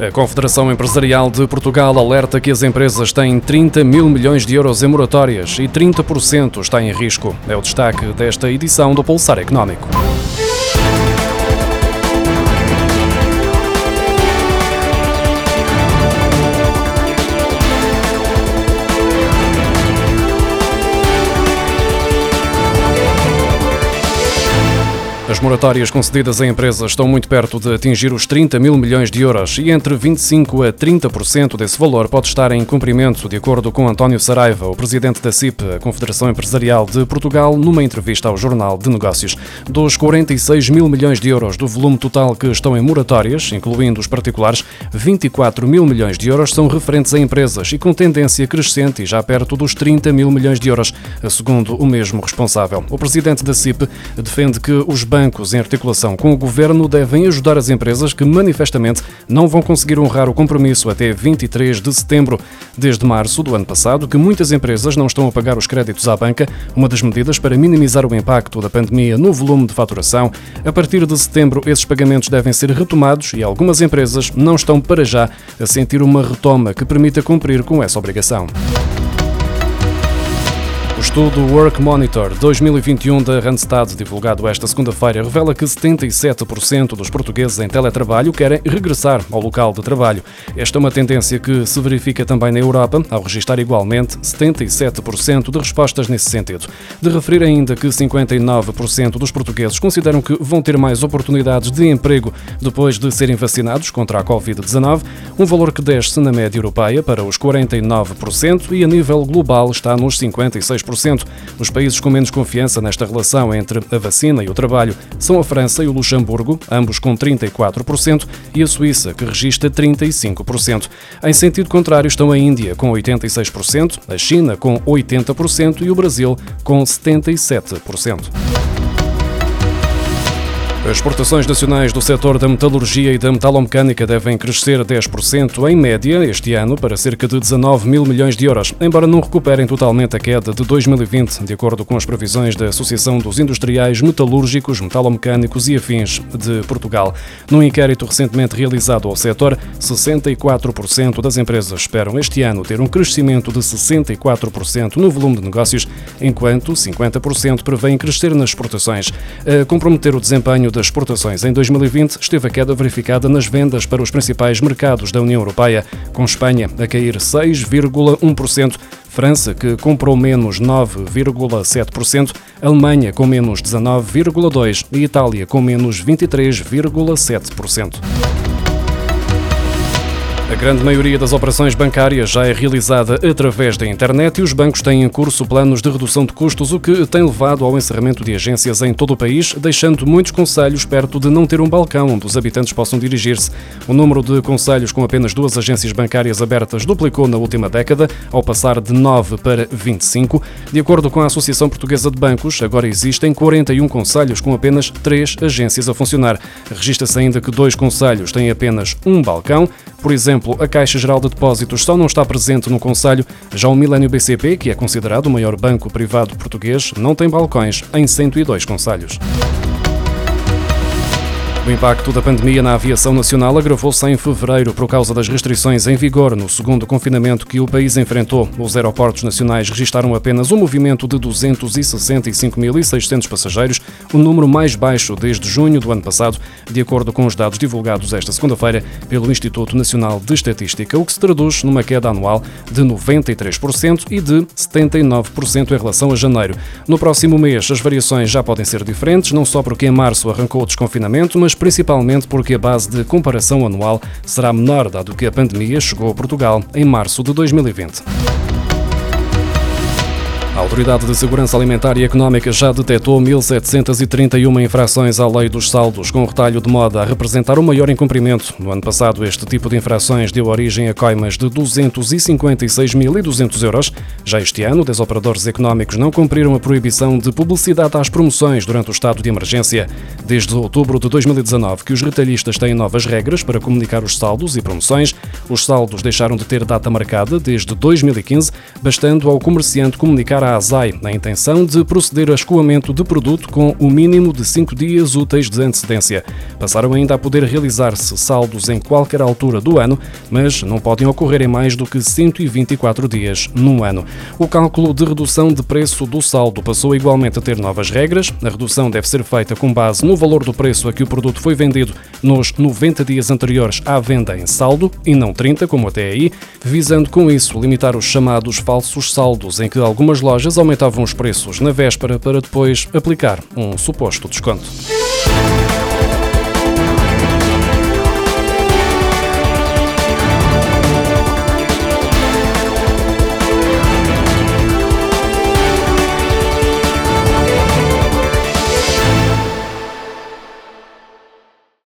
A Confederação Empresarial de Portugal alerta que as empresas têm 30 mil milhões de euros em moratórias e 30% está em risco. É o destaque desta edição do Pulsar Económico. Moratórias concedidas a empresas estão muito perto de atingir os 30 mil milhões de euros e entre 25% a 30% desse valor pode estar em cumprimento, de acordo com António Saraiva, o presidente da CIP, a Confederação Empresarial de Portugal, numa entrevista ao Jornal de Negócios. Dos 46 mil milhões de euros do volume total que estão em moratórias, incluindo os particulares, 24 mil milhões de euros são referentes a empresas e com tendência crescente e já perto dos 30 mil milhões de euros, segundo o mesmo responsável. O presidente da CIP defende que os bancos, em articulação com o governo, devem ajudar as empresas que manifestamente não vão conseguir honrar o compromisso até 23 de setembro. Desde março do ano passado, que muitas empresas não estão a pagar os créditos à banca, uma das medidas para minimizar o impacto da pandemia no volume de faturação. A partir de setembro, esses pagamentos devem ser retomados e algumas empresas não estão para já a sentir uma retoma que permita cumprir com essa obrigação. Estudo Work Monitor 2021 da Randstad, divulgado esta segunda-feira, revela que 77% dos portugueses em teletrabalho querem regressar ao local de trabalho. Esta é uma tendência que se verifica também na Europa, ao registrar igualmente 77% de respostas nesse sentido. De referir ainda que 59% dos portugueses consideram que vão ter mais oportunidades de emprego depois de serem vacinados contra a Covid-19, um valor que desce na média europeia para os 49% e a nível global está nos 56%. Os países com menos confiança nesta relação entre a vacina e o trabalho são a França e o Luxemburgo, ambos com 34%, e a Suíça, que registra 35%. Em sentido contrário estão a Índia, com 86%, a China, com 80% e o Brasil, com 77%. As exportações nacionais do setor da metalurgia e da metalomecânica devem crescer 10% em média este ano para cerca de 19 mil milhões de euros, embora não recuperem totalmente a queda de 2020, de acordo com as previsões da Associação dos Industriais Metalúrgicos, Metalomecânicos e Afins de Portugal. Num inquérito recentemente realizado ao setor, 64% das empresas esperam este ano ter um crescimento de 64% no volume de negócios, enquanto 50% prevêem crescer nas exportações. A comprometer o desempenho das exportações em 2020 esteve a queda verificada nas vendas para os principais mercados da União Europeia, com Espanha a cair 6,1%. França, que comprou menos 9,7%, Alemanha com menos 19,2% e Itália com menos 23,7%. A grande maioria das operações bancárias já é realizada através da internet e os bancos têm em curso planos de redução de custos, o que tem levado ao encerramento de agências em todo o país, deixando muitos conselhos perto de não ter um balcão onde os habitantes possam dirigir-se. O número de conselhos com apenas duas agências bancárias abertas duplicou na última década, ao passar de 9 para 25. De acordo com a Associação Portuguesa de Bancos, agora existem 41 conselhos com apenas três agências a funcionar. Registra-se ainda que dois conselhos têm apenas um balcão. Por exemplo, a Caixa Geral de Depósitos só não está presente no Conselho, já o Milênio BCP, que é considerado o maior banco privado português, não tem balcões em 102 conselhos. O impacto da pandemia na aviação nacional agravou-se em fevereiro por causa das restrições em vigor no segundo confinamento que o país enfrentou. Os aeroportos nacionais registaram apenas um movimento de 265.600 passageiros, o número mais baixo desde junho do ano passado, de acordo com os dados divulgados esta segunda-feira pelo Instituto Nacional de Estatística, o que se traduz numa queda anual de 93% e de 79% em relação a janeiro. No próximo mês, as variações já podem ser diferentes, não só porque em março arrancou o desconfinamento, mas principalmente porque a base de comparação anual será menor, dado que a pandemia chegou a Portugal em março de 2020. A Autoridade de Segurança Alimentar e Económica já detectou 1.731 infrações à lei dos saldos, com retalho de moda a representar o maior incumprimento. No ano passado, este tipo de infrações deu origem a coimas de 256.200 euros. Já este ano, 10 operadores económicos não cumpriram a proibição de publicidade às promoções durante o estado de emergência. Desde outubro de 2019 que os retalhistas têm novas regras para comunicar os saldos e promoções. Os saldos deixaram de ter data marcada desde 2015, bastando ao comerciante comunicar para a ASAI na intenção de proceder a escoamento de produto com o mínimo de 5 dias úteis de antecedência. Passaram ainda a poder realizar-se saldos em qualquer altura do ano, mas não podem ocorrer em mais do que 124 dias num ano. O cálculo de redução de preço do saldo passou igualmente a ter novas regras. A redução deve ser feita com base no valor do preço a que o produto foi vendido nos 90 dias anteriores à venda em saldo e não 30, como até aí, visando com isso limitar os chamados falsos saldos, em que algumas lojas aumentavam os preços na véspera para depois aplicar um suposto desconto.